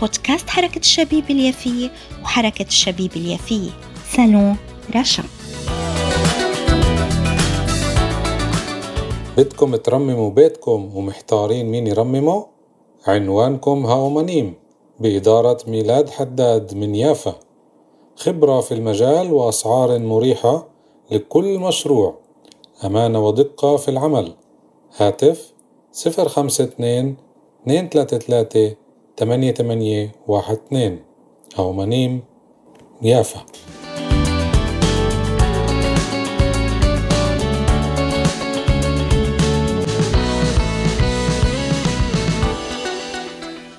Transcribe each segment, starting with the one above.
بودكاست حركة الشبيب اليافية وحركة الشبيب اليافية سالون رشا بدكم ترمموا بيتكم ومحتارين مين يرممه؟ عنوانكم هاومانيم بإدارة ميلاد حداد من يافا. خبرة في المجال وأسعار مريحة لكل مشروع. أمانة ودقة في العمل. هاتف 052 233 تمانية تمانية واحد اتنين أو منيم يافا.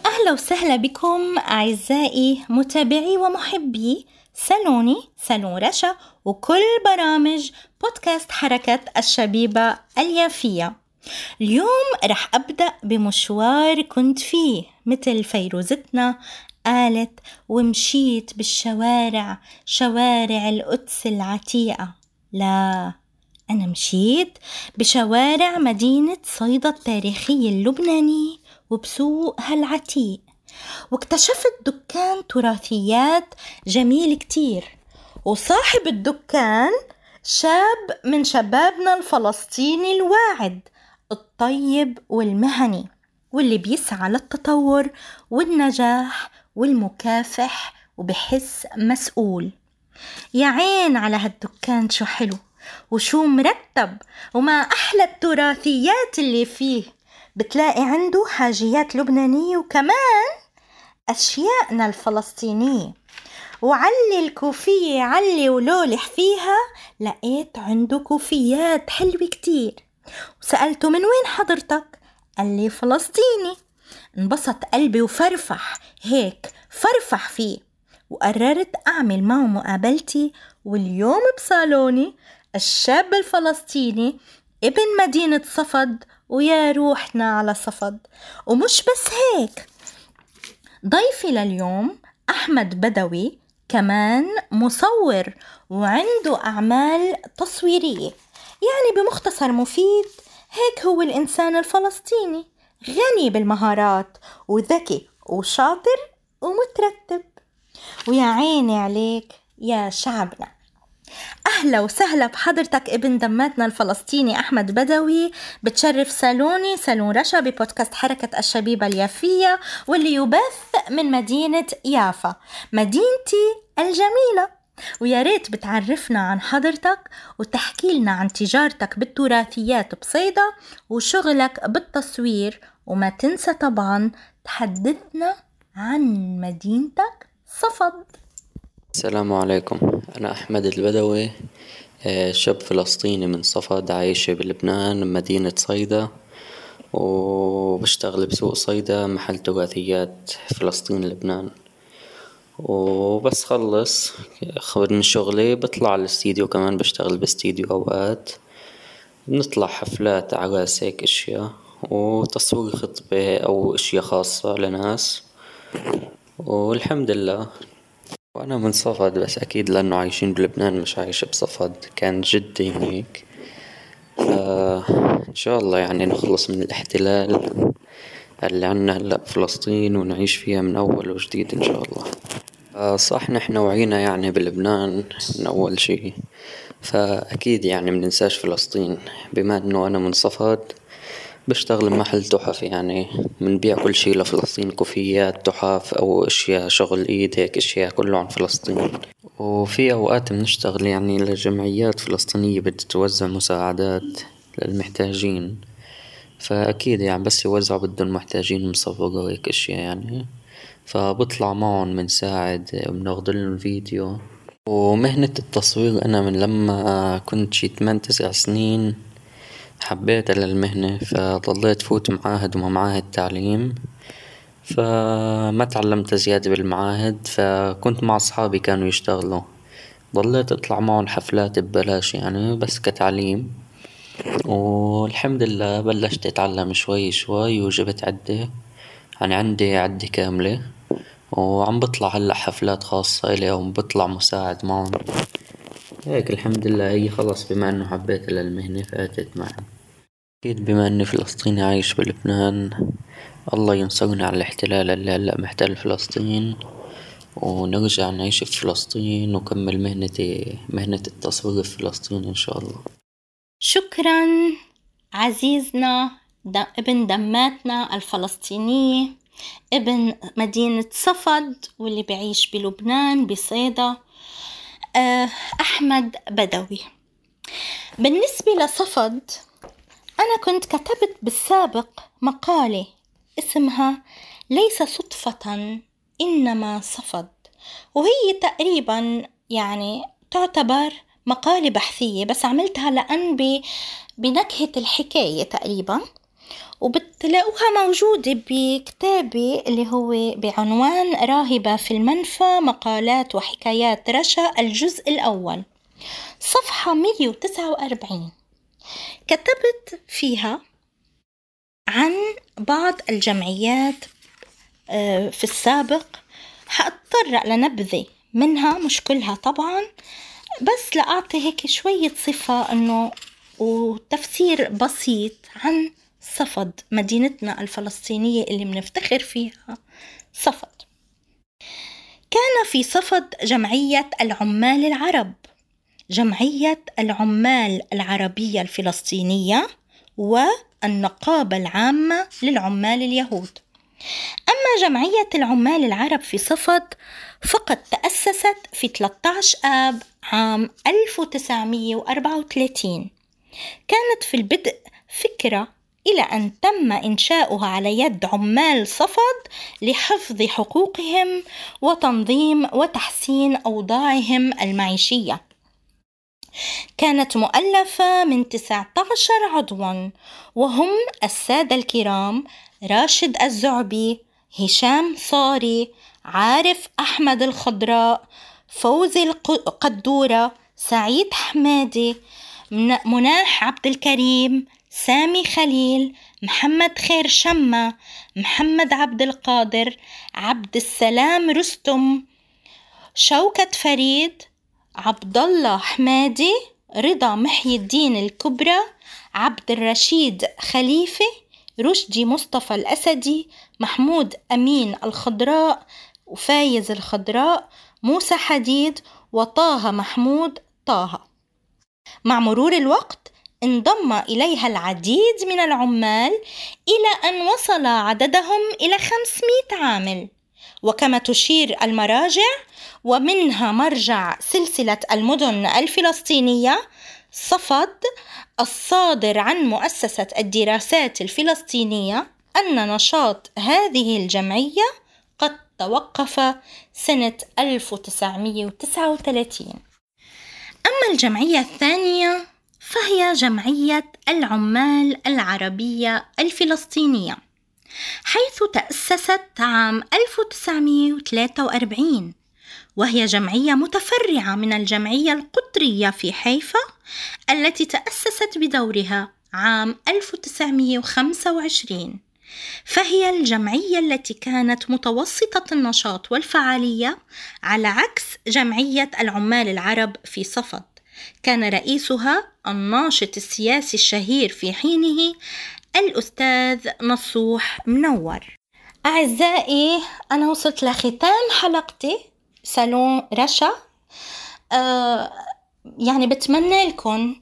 أهلا وسهلا بكم أعزائي متابعي ومحبي. سالوني سالون رشا وكل برامج بودكاست حركة الشبيبة اليافية. اليوم رح أبدأ بمشوار كنت فيه. مثل فيروزتنا قالت ومشيت بالشوارع شوارع القدس العتيقة. لا أنا مشيت بشوارع مدينة صيدا التاريخية اللبنانية وبسوقها العتيق. واكتشفت دكان تراثيات جميل كتير. وصاحب الدكان شاب من شبابنا الفلسطيني الواعد الطيب والمهني. واللي بيسعى للتطور والنجاح والمكافح وبحس مسؤول. يا عين على هالدكان شو حلو وشو مرتب وما أحلى التراثيات اللي فيه. بتلاقي عنده حاجيات لبنانية وكمان أشيائنا الفلسطينية. وعلي الكوفية علي ولولح فيها لقيت عنده كوفيات حلوة كتير. وسألته من وين حضرتك؟ قال لي فلسطيني. انبسط قلبي وفرفح هيك فرفح فيه. وقررت أعمل معه مقابلتي واليوم بصالوني الشاب الفلسطيني ابن مدينة صفد ويا روحنا على صفد. ومش بس هيك ضيفي لليوم أحمد بدوي كمان مصور وعنده أعمال تصويرية. يعني بمختصر مفيد هيك هو الإنسان الفلسطيني غني بالمهارات وذكي وشاطر ومترتب. ويا عيني عليك يا شعبنا. أهلا وسهلا بحضرتك ابن دماتنا الفلسطيني أحمد بدوي بتشرف سالوني سالون رشا ببودكاست حركة الشبيبة اليافية واللي يبث من مدينة يافا مدينتي الجميلة. ويا ريت بتعرفنا عن حضرتك وتحكي لنا عن تجارتك بالتراثيات بصيدا وشغلك بالتصوير وما تنسى طبعا تحدثنا عن مدينتك صفد. السلام عليكم. أنا أحمد البدوي آه، شاب فلسطيني من صفد عايش بلبنان مدينة صيدا وبشتغل بسوق صيدا محل تراثيات فلسطين لبنان وبس خلص. من شغلي بطلع على الاستديو كمان بشتغل باستديو أوقات. بنطلع حفلات أعراس هيك أشياء. وتصوير خطبة أو أشياء خاصة لناس. والحمد لله. وأنا من صفد بس أكيد لأنه عايشين بلبنان مش عايش بصفد. كان جدي هنيك. إن شاء الله يعني نخلص من الإحتلال اللي عنا هلأ بفلسطين ونعيش فيها من أول وجديد إن شاء الله. صح نحنا وعينا يعني بلبنان من أول شي فأكيد يعني مننساش فلسطين. بما إنه أنا من صفد بشتغل بمحل تحف يعني. بنبيع كل شي لفلسطين كوفيات تحف أو أشياء شغل إيد هيك أشياء كله عن فلسطين. وفي أوقات بنشتغل يعني لجمعيات فلسطينية بدها توزع مساعدات للمحتاجين. فأكيد يعني بس يوزعوا بدهم محتاجين مصورة وهيك أشياء يعني. فبطلع معهم بنساعد بناخدلن فيديو. ومهنة التصوير أنا من لما كنت شي تمن تسع سنين حبيتها للمهنة فضليت فوت معاهد وما معاهد تعليم. فما تعلمت زيادة بالمعاهد فكنت مع أصحابي كانوا يشتغلوا. ضليت أطلع معهم حفلات ببلاش يعني بس كتعليم. والحمد لله بلشت أتعلم شوي شوي وجبت عدة. يعني عندي عدة كاملة وعم بطلع هلأ حفلات خاصة إلي وبطلع مساعد معهم. هيك الحمد لله هي خلاص بما إنه حبيت المهنة فاتت معي. أكيد بما إني فلسطيني عايش بلبنان الله ينصرنا على الإحتلال اللي هلأ محتل فلسطين ونرجع نعيش في فلسطين وكمل مهنتي مهنة التصوير في فلسطين إن شاء الله. شكرا عزيزنا. ابن دماتنا الفلسطينية ابن مدينة صفد واللي بعيش بلبنان بصيدا آه، أحمد بدوي. بالنسبة لصفد أنا كنت كتبت بالسابق مقالة اسمها ليس صدفة إنما صفد. وهي تقريبا يعني تعتبر مقالة بحثية بس عملتها لأن بنكهة الحكاية تقريبا. وبتلاقوها موجودة بكتابي اللي هو بعنوان راهبة في المنفى مقالات وحكايات رشا الجزء الأول صفحة 149 كتبت فيها عن بعض الجمعيات آه، في السابق. حأضطر لنبذة منها مش كلها طبعا بس لأعطي هيك شوية صفة إنه وتفسير بسيط عن صفد مدينتنا الفلسطينية اللي منفتخر فيها صفد. كان في صفد جمعية العمال العرب. جمعية العمال العربية الفلسطينية والنقابة العامة للعمال اليهود. أما جمعية العمال العرب في صفد فقد تأسست في 13 آب عام 1934 كانت في البدء فكرة إلى أن تم إنشاؤها على يد عمال صفد لحفظ حقوقهم وتنظيم وتحسين أوضاعهم المعيشية. كانت مؤلفة من 19 عضوا وهم السادة الكرام راشد الزعبي، هشام صاري، عارف أحمد الخضراء، فوزي القدورة، سعيد حمادي، مناح عبد الكريم، سامي خليل محمد خير شمة محمد عبد القادر عبد السلام رستم شوكة فريد عبد الله حمادي رضا محي الدين الكبرى عبد الرشيد خليفة رشدي مصطفى الأسدي محمود أمين الخضراء وفايز الخضراء موسى حديد وطه محمود طه. مع مرور الوقت انضم إليها العديد من العمال إلى أن وصل عددهم إلى 500 عامل. وكما تشير المراجع ومنها مرجع سلسلة المدن الفلسطينية صفد الصادر عن مؤسسة الدراسات الفلسطينية أن نشاط هذه الجمعية قد توقف سنة 1939 أما الجمعية الثانية فهي جمعية العمال العربية الفلسطينية حيث تأسست عام 1943 وهي جمعية متفرعة من الجمعية القطرية في حيفا التي تأسست بدورها عام 1925 فهي الجمعية التي كانت متوسطة النشاط والفعالية على عكس جمعية العمال العرب في صفد. كان رئيسها الناشط السياسي الشهير في حينه الأستاذ نصوح منور. أعزائي أنا وصلت لختام حلقتي صالون رشا. آه يعني بتمنى لكم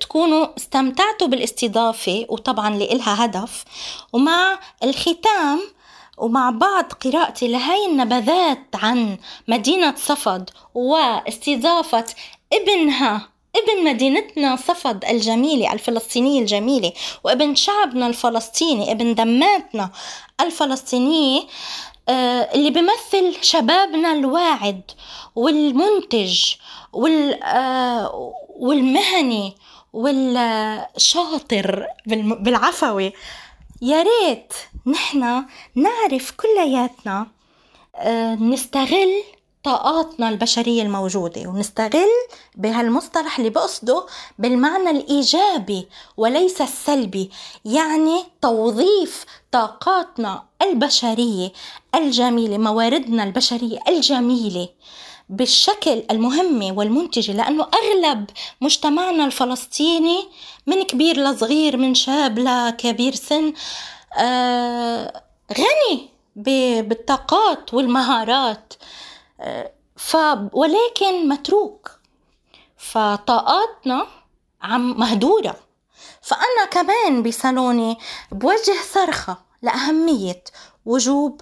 تكونوا استمتعتوا بالاستضافة وطبعا لإلها هدف. ومع الختام ومع بعض قراءتي لهاي النبذات عن مدينة صفد واستضافة ابنها ابن مدينتنا صفد الجميلة الفلسطينية الجميلة وابن شعبنا الفلسطيني ابن دماتنا الفلسطينية آه، اللي بيمثل شبابنا الواعد والمنتج آه، والمهني والشاطر بالعفوي. يا ريت نحن نعرف كلياتنا آه، نستغل طاقاتنا البشرية الموجودة ونستغل بهالمصطلح اللي بقصده بالمعنى الإيجابي وليس السلبي يعني توظيف طاقاتنا البشرية الجميلة مواردنا البشرية الجميلة بالشكل المهمة والمنتجة لأنه أغلب مجتمعنا الفلسطيني من كبير لصغير من شاب لكبير سن آه غني بالطاقات والمهارات. ف ولكن متروك. فطاقاتنا عم مهدورة. فأنا كمان بصالوني بوجه صرخة لأهمية وجوب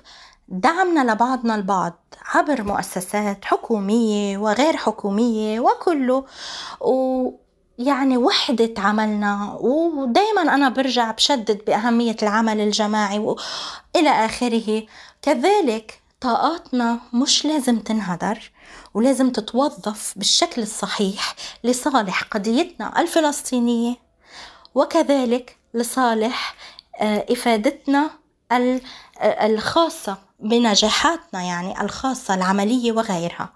دعمنا لبعضنا البعض عبر مؤسسات حكومية وغير حكومية وكله. ويعني وحدة عملنا. ودايما أنا برجع بشدد بأهمية العمل الجماعي وإلى آخره. كذلك طاقاتنا مش لازم تنهدر ولازم تتوظف بالشكل الصحيح لصالح قضيتنا الفلسطينية وكذلك لصالح آه، إفادتنا آه، الخاصة بنجاحاتنا يعني الخاصة العملية وغيرها.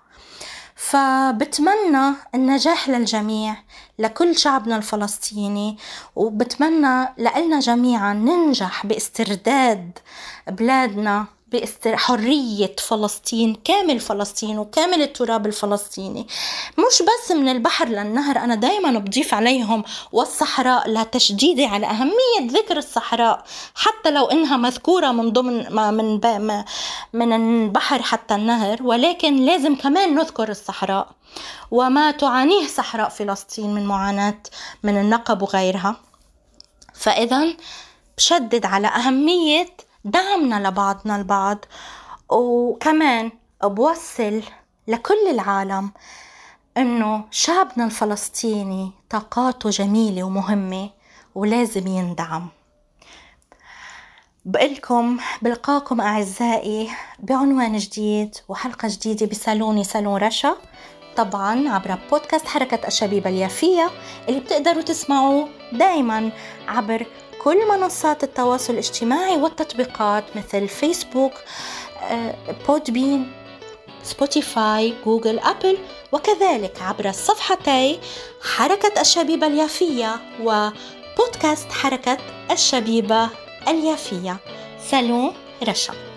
فبتمنى النجاح للجميع لكل شعبنا الفلسطيني وبتمنى لنا جميعا ننجح باسترداد بلادنا بحرية فلسطين كامل فلسطين وكامل التراب الفلسطيني. مش بس من البحر للنهر أنا دايما بضيف عليهم والصحراء لتشديدي على أهمية ذكر الصحراء حتى لو إنها مذكورة من ضمن من من البحر حتى النهر ولكن لازم كمان نذكر الصحراء. وما تعانيه صحراء فلسطين من معاناة من النقب وغيرها. فإذا بشدد على أهمية دعمنا لبعضنا البعض. وكمان بوصل لكل العالم إنه شعبنا الفلسطيني طاقاته جميلة ومهمة ولازم يندعم. بقلكم بلقاكم أعزائي بعنوان جديد وحلقة جديدة بسالوني سالون رشا. طبعا عبر بودكاست حركة الشبيبة اليافية اللي بتقدروا تسمعوه دايما عبر كل منصات التواصل الاجتماعي والتطبيقات مثل فيسبوك آه، Podbean Spotify Google Apple وكذلك عبر صفحتي حركة الشبيبة اليافية وبودكاست حركة الشبيبة اليافية. صالون رشا.